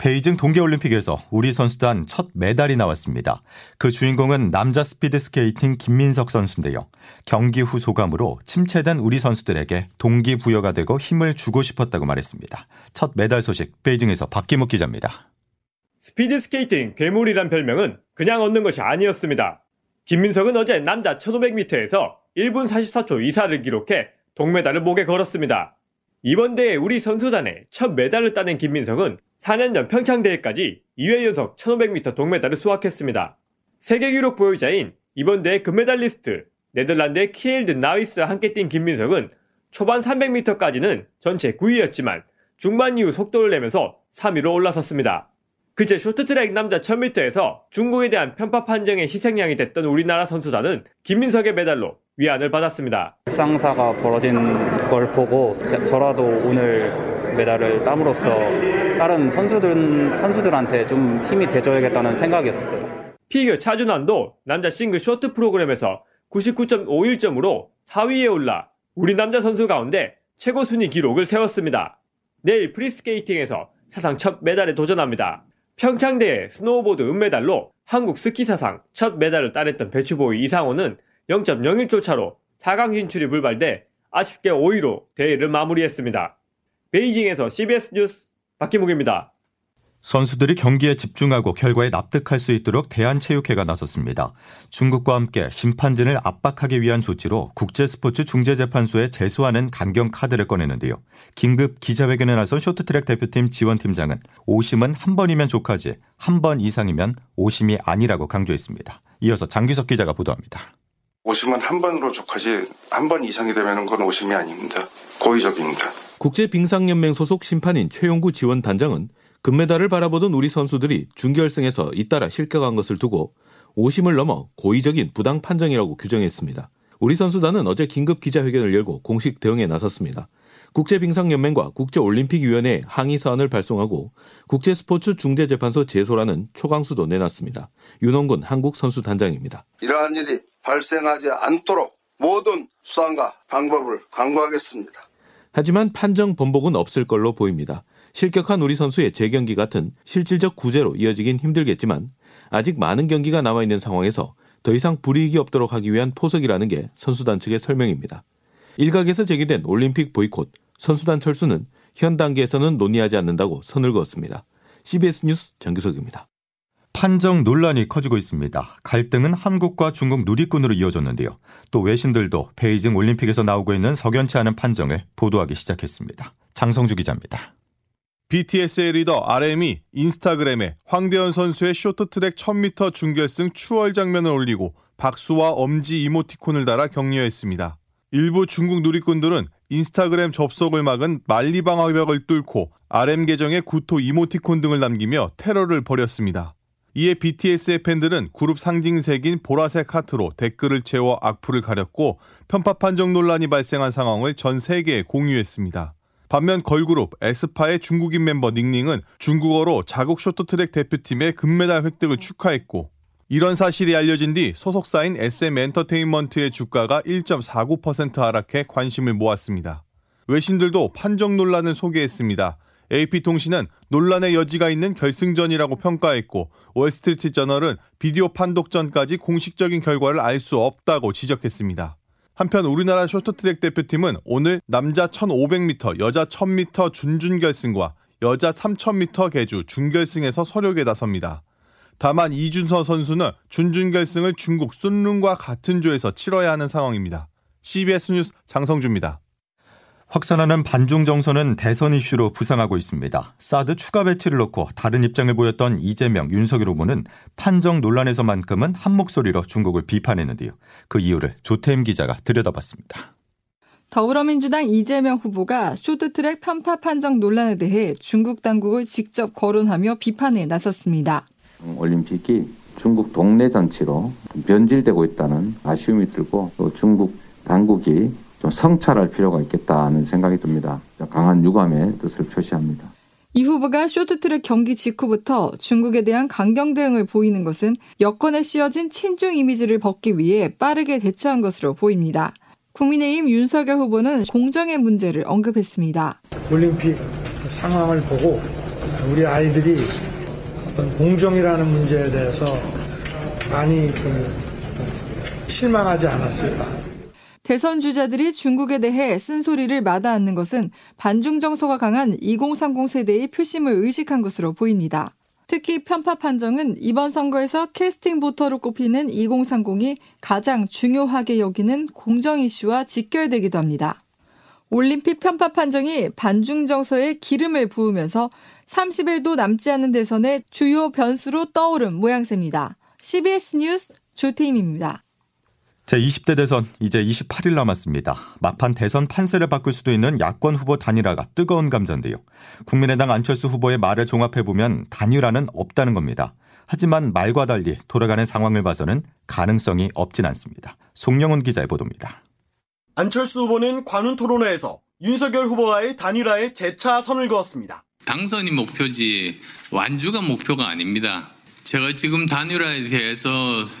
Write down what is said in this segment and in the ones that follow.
베이징 동계올림픽에서 우리 선수단 첫 메달이 나왔습니다. 그 주인공은 남자 스피드 스케이팅 김민석 선수인데요. 경기 후 소감으로 침체된 우리 선수들에게 동기부여가 되고 힘을 주고 싶었다고 말했습니다. 첫 메달 소식 베이징에서 박기묵 기자입니다. 스피드 스케이팅 괴물이란 별명은 그냥 얻는 것이 아니었습니다. 김민석은 어제 남자 1500m에서 1분 44초 이사를 기록해 동메달을 목에 걸었습니다. 이번 대회 우리 선수단의 첫 메달을 따낸 김민석은 4년 전 평창대회까지 2회 연속 1500m 동메달을 수확했습니다. 세계 기록 보유자인 이번 대회 금메달리스트 네덜란드의 키엘드 나위스와 함께 뛴 김민석은 초반 300m까지는 전체 9위였지만 중반 이후 속도를 내면서 3위로 올라섰습니다. 그제 쇼트트랙 남자 1000m에서 중국에 대한 편파 판정의 희생양이 됐던 우리나라 선수단은 김민석의 메달로 위안을 받았습니다. 불상사가 벌어진 걸 보고 저라도 오늘 메달을 땀으로써 다른 선수들, 선수들한테 좀 힘이 돼줘야겠다는 생각이었어요. 피겨 차준환도 남자 싱글 쇼트 프로그램에서 99.51점으로 4위에 올라 우리 남자 선수 가운데 최고 순위 기록을 세웠습니다. 내일 프리스케이팅에서 사상 첫 메달에 도전합니다. 평창대회 스노우보드 은메달로 한국 스키 사상 첫 메달을 따냈던 배추보이 이상호는 0.01초 차로 4강 진출이 불발돼 아쉽게 5위로 대회를 마무리했습니다. 베이징에서 CBS 뉴스 박기묵입니다. 선수들이 경기에 집중하고 결과에 납득할 수 있도록 대한체육회가 나섰습니다. 중국과 함께 심판진을 압박하기 위한 조치로 국제스포츠 중재재판소에 제소하는 강경 카드를 꺼내는데요. 긴급 기자회견에 나선 쇼트트랙 대표팀 지원팀장은 오심은 한 번이면 족하지 한 번 이상이면 오심이 아니라고 강조했습니다. 이어서 장규석 기자가 보도합니다. 오심은 한 번으로 족하지 한 번 이상이 되면 그건 오심이 아닙니다. 고의적입니다. 국제빙상연맹 소속 심판인 최용구 지원단장은 금메달을 바라보던 우리 선수들이 준결승에서 잇따라 실격한 것을 두고 오심을 넘어 고의적인 부당 판정이라고 규정했습니다. 우리 선수단은 어제 긴급 기자회견을 열고 공식 대응에 나섰습니다. 국제빙상연맹과 국제올림픽위원회에 항의 사안을 발송하고 국제스포츠 중재재판소 제소라는 초강수도 내놨습니다. 윤원군 한국선수단장입니다. 이러한 일이 발생하지 않도록 모든 수단과 방법을 강구하겠습니다. 하지만 판정 번복은 없을 걸로 보입니다. 실격한 우리 선수의 재경기 같은 실질적 구제로 이어지긴 힘들겠지만 아직 많은 경기가 남아 있는 상황에서 더 이상 불이익이 없도록 하기 위한 포석이라는 게 선수단 측의 설명입니다. 일각에서 제기된 올림픽 보이콧, 선수단 철수는 현 단계에서는 논의하지 않는다고 선을 그었습니다. CBS 뉴스 정규석입니다. 판정 논란이 커지고 있습니다. 갈등은 한국과 중국 누리꾼으로 이어졌는데요. 또 외신들도 베이징 올림픽에서 나오고 있는 석연치 않은 판정을 보도하기 시작했습니다. 장성주 기자입니다. BTS의 리더 RM이 인스타그램에 황대현 선수의 쇼트트랙 1000m 준결승 추월 장면을 올리고 박수와 엄지 이모티콘을 달아 격려했습니다. 일부 중국 누리꾼들은 인스타그램 접속을 막은 만리방화벽을 뚫고 RM 계정에 구토 이모티콘 등을 남기며 테러를 벌였습니다. 이에 BTS의 팬들은 그룹 상징색인 보라색 하트로 댓글을 채워 악플을 가렸고 편파 판정 논란이 발생한 상황을 전 세계에 공유했습니다. 반면 걸그룹 에스파의 중국인 멤버 닝닝은 중국어로 자국 쇼트트랙 대표팀의 금메달 획득을 축하했고 이런 사실이 알려진 뒤 소속사인 SM 엔터테인먼트의 주가가 1.49% 하락해 관심을 모았습니다. 외신들도 판정 논란을 소개했습니다. AP통신은 논란의 여지가 있는 결승전이라고 평가했고 월스트리트 저널은 비디오 판독전까지 공식적인 결과를 알 수 없다고 지적했습니다. 한편 우리나라 쇼트트랙 대표팀은 오늘 남자 1500m, 여자 1000m 준준결승과 여자 3000m 개주 준결승에서 서력에 나섭니다. 다만 이준서 선수는 준준결승을 중국 순룬과 같은 조에서 치러야 하는 상황입니다. CBS 뉴스 장성주입니다. 확산하는 반중 정서는 대선 이슈로 부상하고 있습니다. 사드 추가 배치를 놓고 다른 입장을 보였던 이재명, 윤석열 후보는 판정 논란에서만큼은 한 목소리로 중국을 비판했는데요. 그 이유를 조태임 기자가 들여다봤습니다. 더불어민주당 이재명 후보가 쇼트트랙 편파 판정 논란에 대해 중국 당국을 직접 거론하며 비판에 나섰습니다. 올림픽이 중국 동네 잔치로 변질되고 있다는 아쉬움이 들고 또 중국 당국이 좀 성찰할 필요가 있겠다는 생각이 듭니다. 강한 유감의 뜻을 표시합니다. 이 후보가 쇼트트랙 경기 직후부터 중국에 대한 강경 대응을 보이는 것은 여권에 씌어진 친중 이미지를 벗기 위해 빠르게 대처한 것으로 보입니다. 국민의힘 윤석열 후보는 공정의 문제를 언급했습니다. 올림픽 상황을 보고 우리 아이들이 어떤 공정이라는 문제에 대해서 많이 그 실망하지 않았을까. 대선 주자들이 중국에 대해 쓴소리를 마다않는 것은 반중 정서가 강한 2030 세대의 표심을 의식한 것으로 보입니다. 특히 편파 판정은 이번 선거에서 캐스팅 보터로 꼽히는 2030이 가장 중요하게 여기는 공정 이슈와 직결되기도 합니다. 올림픽 편파 판정이 반중 정서에 기름을 부으면서 30일도 남지 않은 대선의 주요 변수로 떠오른 모양새입니다. CBS 뉴스 조태임입니다. 제20대 대선 이제 28일 남았습니다. 막판 대선 판세를 바꿀 수도 있는 야권 후보 단일화가 뜨거운 감자인데요. 국민의당 안철수 후보의 말을 종합해보면 단일화는 없다는 겁니다. 하지만 말과 달리 돌아가는 상황을 봐서는 가능성이 없진 않습니다. 송영훈 기자의 보도입니다. 안철수 후보는 관훈 토론회에서 윤석열 후보와의 단일화에 재차 선을 그었습니다. 당선이 목표지 완주가 목표가 아닙니다. 제가 지금 단일화에 대해서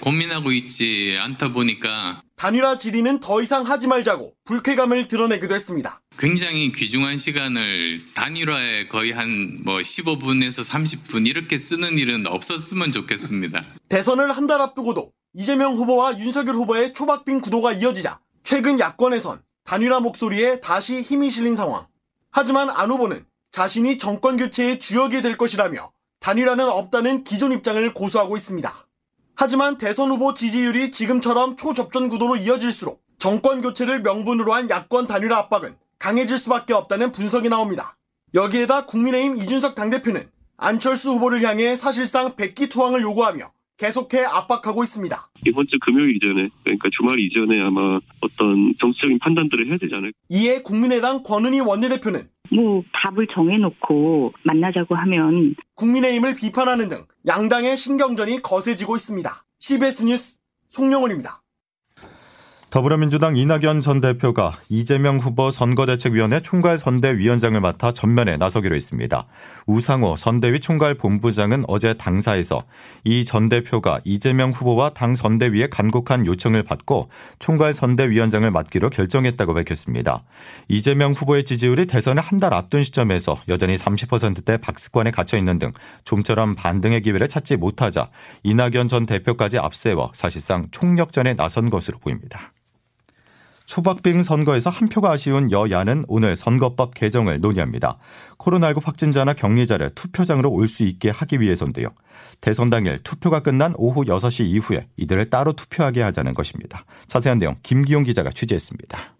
고민하고 있지 않다 보니까 단일화 질의는 더 이상 하지 말자고 불쾌감을 드러내기도 했습니다. 굉장히 귀중한 시간을 단일화에 거의 한 뭐 15분에서 30분 이렇게 쓰는 일은 없었으면 좋겠습니다. 대선을 한 달 앞두고도 이재명 후보와 윤석열 후보의 초박빙 구도가 이어지자 최근 야권에선 단일화 목소리에 다시 힘이 실린 상황. 하지만 안 후보는 자신이 정권 교체의 주역이 될 것이라며 단일화는 없다는 기존 입장을 고수하고 있습니다. 하지만 대선 후보 지지율이 지금처럼 초접전 구도로 이어질수록 정권 교체를 명분으로 한 야권 단일화 압박은 강해질 수밖에 없다는 분석이 나옵니다. 여기에다 국민의힘 이준석 당대표는 안철수 후보를 향해 사실상 백기 투항을 요구하며 계속해 압박하고 있습니다. 이번 주 금요일 이전에 그러니까 주말 이전에 아마 어떤 정치적인 판단들을 해야 되지 않을까. 이에 국민의당 권은희 원내대표는 뭐 답을 정해놓고 만나자고 하면 국민의힘을 비판하는 등 양당의 신경전이 거세지고 있습니다. CBS 뉴스 송영원입니다. 더불어민주당 이낙연 전 대표가 이재명 후보 선거대책위원회 총괄선대위원장을 맡아 전면에 나서기로 했습니다. 우상호 선대위 총괄본부장은 어제 당사에서 이 전 대표가 이재명 후보와 당 선대위의 간곡한 요청을 받고 총괄선대위원장을 맡기로 결정했다고 밝혔습니다. 이재명 후보의 지지율이 대선을 한 달 앞둔 시점에서 여전히 30%대 박스권에 갇혀 있는 등 좀처럼 반등의 기회를 찾지 못하자 이낙연 전 대표까지 앞세워 사실상 총력전에 나선 것으로 보입니다. 초박빙 선거에서 한 표가 아쉬운 여야는 오늘 선거법 개정을 논의합니다. 코로나19 확진자나 격리자를 투표장으로 올 수 있게 하기 위해서인데요. 대선 당일 투표가 끝난 오후 6시 이후에 이들을 따로 투표하게 하자는 것입니다. 자세한 내용 김기용 기자가 취재했습니다.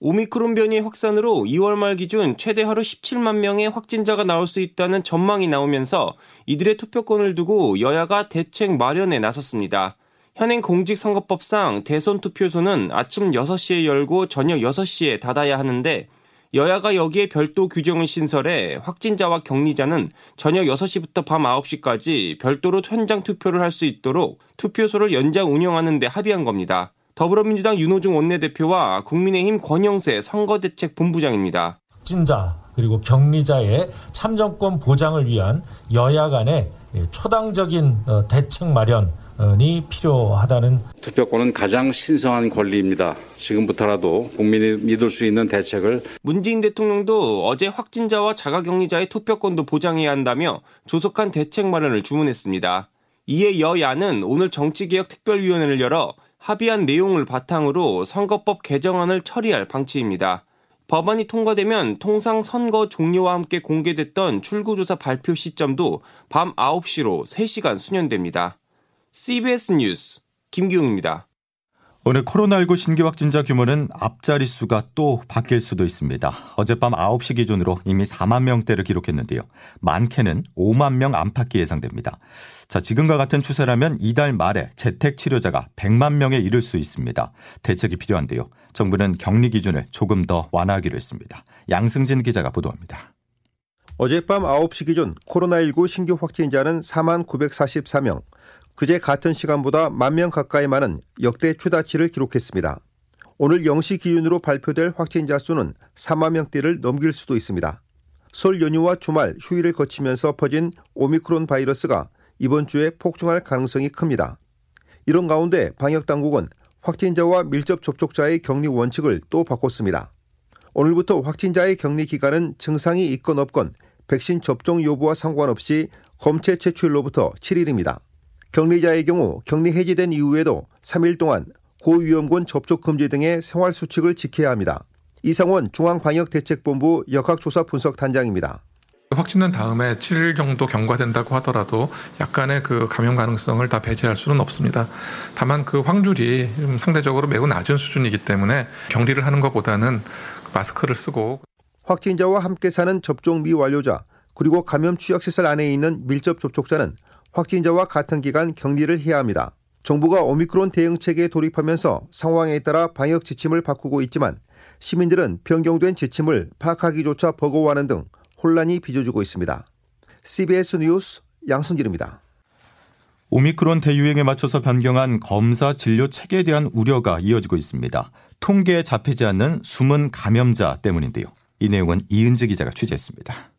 오미크론 변이 확산으로 2월 말 기준 최대 하루 17만 명의 확진자가 나올 수 있다는 전망이 나오면서 이들의 투표권을 두고 여야가 대책 마련에 나섰습니다. 현행 공직선거법상 대선 투표소는 아침 6시에 열고 저녁 6시에 닫아야 하는데 여야가 여기에 별도 규정을 신설해 확진자와 격리자는 저녁 6시부터 밤 9시까지 별도로 현장 투표를 할 수 있도록 투표소를 연장 운영하는 데 합의한 겁니다. 더불어민주당 윤호중 원내대표와 국민의힘 권영세 선거대책본부장입니다. 확진자 그리고 격리자의 참정권 보장을 위한 여야 간의 초당적인 대책 마련 이 필요하다는 투표권은 가장 신성한 권리입니다. 지금부터라도 국민이 믿을 수 있는 대책을 문재인 대통령도 어제 확진자와 자가격리자의 투표권도 보장해야 한다며 조속한 대책 마련을 주문했습니다. 이에 여야는 오늘 정치개혁 특별위원회를 열어 합의한 내용을 바탕으로 선거법 개정안을 처리할 방침입니다. 법안이 통과되면 통상 선거 종료와 함께 공개됐던 출구조사 발표 시점도 밤 9시로 3시간 수년됩니다. CBS 뉴스 김기웅입니다. 오늘 코로나19 신규 확진자 규모는 앞자리 수가 또 바뀔 수도 있습니다. 어젯밤 9시 기준으로 이미 4만 명대를 기록했는데요. 많게는 5만 명 안팎이 예상됩니다. 자, 지금과 같은 추세라면 이달 말에 재택 치료자가 100만 명에 이를 수 있습니다. 대책이 필요한데요. 정부는 격리 기준을 조금 더 완화하기로 했습니다. 양승진 기자가 보도합니다. 어젯밤 9시 기준 코로나19 신규 확진자는 4만 944명, 그제 같은 시간보다 만 명 가까이 많은 역대 최다치를 기록했습니다. 오늘 0시 기준으로 발표될 확진자 수는 4만 명대를 넘길 수도 있습니다. 설 연휴와 주말 휴일을 거치면서 퍼진 오미크론 바이러스가 이번 주에 폭증할 가능성이 큽니다. 이런 가운데 방역 당국은 확진자와 밀접 접촉자의 격리 원칙을 또 바꿨습니다. 오늘부터 확진자의 격리 기간은 증상이 있건 없건 백신 접종 여부와 상관없이 검체 채취일로부터 7일입니다. 격리자의 경우 격리 해제된 이후에도 3일 동안 고위험군 접촉 금지 등의 생활 수칙을 지켜야 합니다. 이상원 중앙방역대책본부 역학조사 분석 단장입니다. 확진된 다음에 7일 정도 경과된다고 하더라도 약간의 그 감염 가능성을 다 배제할 수는 없습니다. 다만 그 확률이 상대적으로 매우 낮은 수준이기 때문에 격리를 하는 것보다는 마스크를 쓰고 확진자와 함께 사는 접종 미완료자 그리고 감염 취약시설 안에 있는 밀접 접촉자는 확진자와 같은 기간 격리를 해야 합니다. 정부가 오미크론 대응 체계에 돌입하면서 상황에 따라 방역 지침을 바꾸고 있지만 시민들은 변경된 지침을 파악하기조차 버거워하는 등 혼란이 빚어지고 있습니다. CBS 뉴스 양승길입니다. 오미크론 대유행에 맞춰서 변경한 검사 진료 체계에 대한 우려가 이어지고 있습니다. 통계에 잡히지 않는 숨은 감염자 때문인데요. 이 내용은 이은지 기자가 취재했습니다.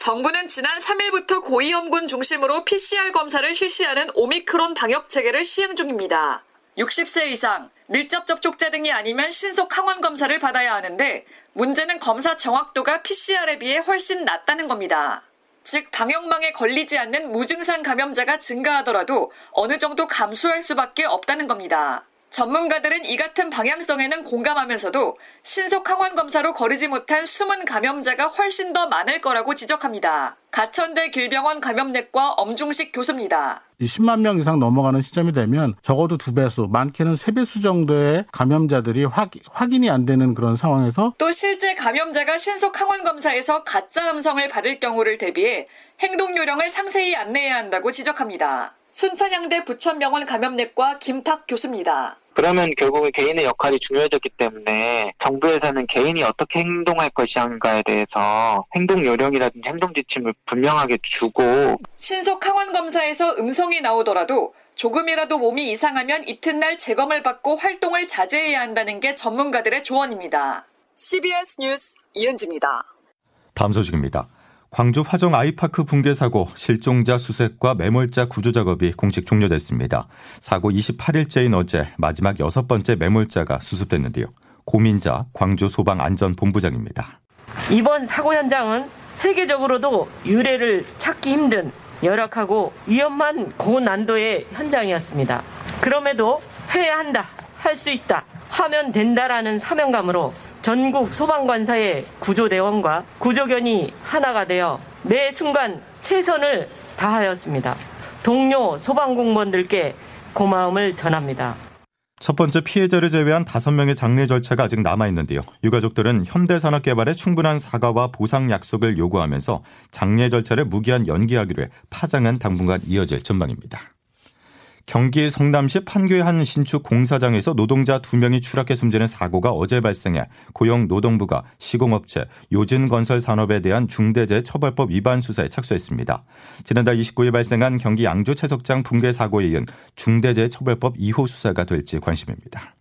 정부는 지난 3일부터 고위험군 중심으로 PCR 검사를 실시하는 오미크론 방역 체계를 시행 중입니다. 60세 이상, 밀접 접촉자 등이 아니면 신속 항원 검사를 받아야 하는데 문제는 검사 정확도가 PCR에 비해 훨씬 낮다는 겁니다. 즉 방역망에 걸리지 않는 무증상 감염자가 증가하더라도 어느 정도 감소할 수밖에 없다는 겁니다. 전문가들은 이 같은 방향성에는 공감하면서도 신속 항원 검사로 거르지 못한 숨은 감염자가 훨씬 더 많을 거라고 지적합니다. 가천대 길병원 감염내과 엄중식 교수입니다. 10만 명 이상 넘어가는 시점이 되면 적어도 두 배수, 많게는 세 배수 정도의 감염자들이 확, 확인이 안 되는 그런 상황에서 또 실제 감염자가 신속 항원 검사에서 가짜 음성을 받을 경우를 대비해 행동 요령을 상세히 안내해야 한다고 지적합니다. 순천향대 부천병원 감염내과 김탁 교수입니다. 그러면 결국에 개인의 역할이 중요해졌기 때문에 정부에서는 개인이 어떻게 행동할 것인가에 대해서 행동 요령이라든지 행동 지침을 분명하게 주고 신속 항원 검사에서 음성이 나오더라도 조금이라도 몸이 이상하면 이튿날 재검을 받고 활동을 자제해야 한다는 게 전문가들의 조언입니다. CBS 뉴스 이은지입니다. 다음 소식입니다. 광주 화정 아이파크 붕괴 사고 실종자 수색과 매몰자 구조 작업이 공식 종료됐습니다. 사고 28일째인 어제 마지막 여섯 번째 매몰자가 수습됐는데요. 고민자 광주 소방 안전 본부장입니다. 이번 사고 현장은 세계적으로도 유례를 찾기 힘든 열악하고 위험한 고난도의 현장이었습니다. 그럼에도 해야 한다, 할 수 있다, 하면 된다라는 사명감으로 전국 소방관사의 구조대원과 구조견이 하나가 되어 매 순간 최선을 다하였습니다. 동료 소방공무원들께 고마움을 전합니다. 첫 번째 피해자를 제외한 다섯 명의 장례 절차가 아직 남아 있는데요. 유가족들은 현대산업 개발에 충분한 사과와 보상 약속을 요구하면서 장례 절차를 무기한 연기하기로 해 파장은 당분간 이어질 전망입니다. 경기 성남시 판교의 한 신축 공사장에서 노동자 두명이 추락해 숨지는 사고가 어제 발생해 고용노동부가 시공업체 요진건설산업에 대한 중대재해처벌법 위반 수사에 착수했습니다. 지난달 29일 발생한 경기 양주 채석장 붕괴 사고에 이은 중대재해처벌법 2호 수사가 될지 관심입니다.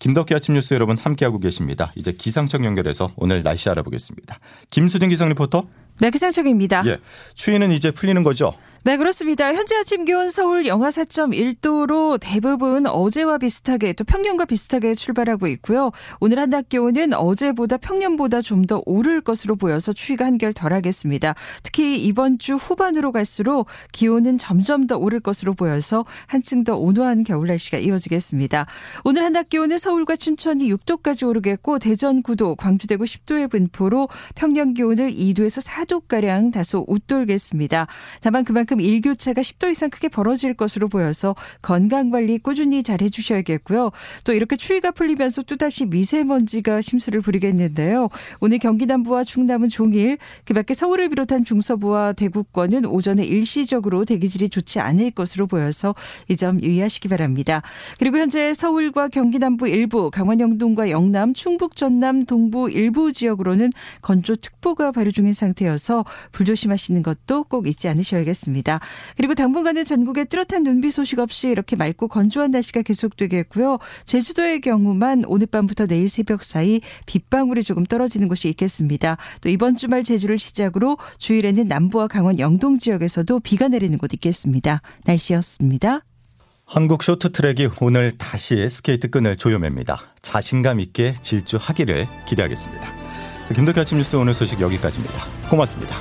김덕기 아침 뉴스 여러분 함께하고 계십니다. 이제 기상청 연결해서 오늘 날씨 알아보겠습니다. 김수진 기상 리포터. 네, 기상청입니다. 예, 추위는 이제 풀리는 거죠? 네, 그렇습니다. 현재 아침 기온 서울 영하 4.1도로 대부분 어제와 비슷하게 또 평년과 비슷하게 출발하고 있고요. 오늘 한낮 기온은 어제보다 평년보다 좀 더 오를 것으로 보여서 추위가 한결 덜하겠습니다. 특히 이번 주 후반으로 갈수록 기온은 점점 더 오를 것으로 보여서 한층 더 온화한 겨울 날씨가 이어지겠습니다. 오늘 한낮 기온은 서울과 춘천이 6도까지 오르겠고 대전 9도, 광주 대구 10도의 분포로 평년 기온을 2도에서 4 도가량 다소 웃돌겠습니다. 다만 그만큼 일교차가 10도 이상 크게 벌어질 것으로 보여서 건강관리 꾸준히 잘 해주셔야겠고요. 또 이렇게 추위가 풀리면서 또다시 미세먼지가 심수를 부리겠는데요. 오늘 경기 남부와 충남은 종일 그 밖에 서울을 비롯한 중서부와 대구권은 오전에 일시적으로 대기질이 좋지 않을 것으로 보여서 이 점 유의하시기 바랍니다. 그리고 현재 서울과 경기 남부 일부, 강원 영동과 영남, 충북 전남 동부 일부 지역으로는 건조특보가 발효 중인 상태여서 계속되어서 불조심하시는 것도 꼭 잊지 않으셔야겠습니다. 그리고 당분간은 전국에 뚜렷한 눈비 소식 없이 이렇게 맑고 건조한 날씨가 계속되겠고요. 제주도의 경우만 오늘 밤부터 내일 새벽 사이 빗방울이 조금 떨어지는 곳이 있겠습니다. 또 이번 주말 제주를 시작으로 휴일에는 남부와 강원 영동 지역에서도 비가 내리는 곳 있겠습니다. 날씨였습니다. 한국 쇼트트랙이 오늘 다시 스케이트 끈을 조여맵니다. 자신감 있게 질주하기를 기대하겠습니다. 김덕기 아침 뉴스 오늘 소식 여기까지입니다. 고맙습니다.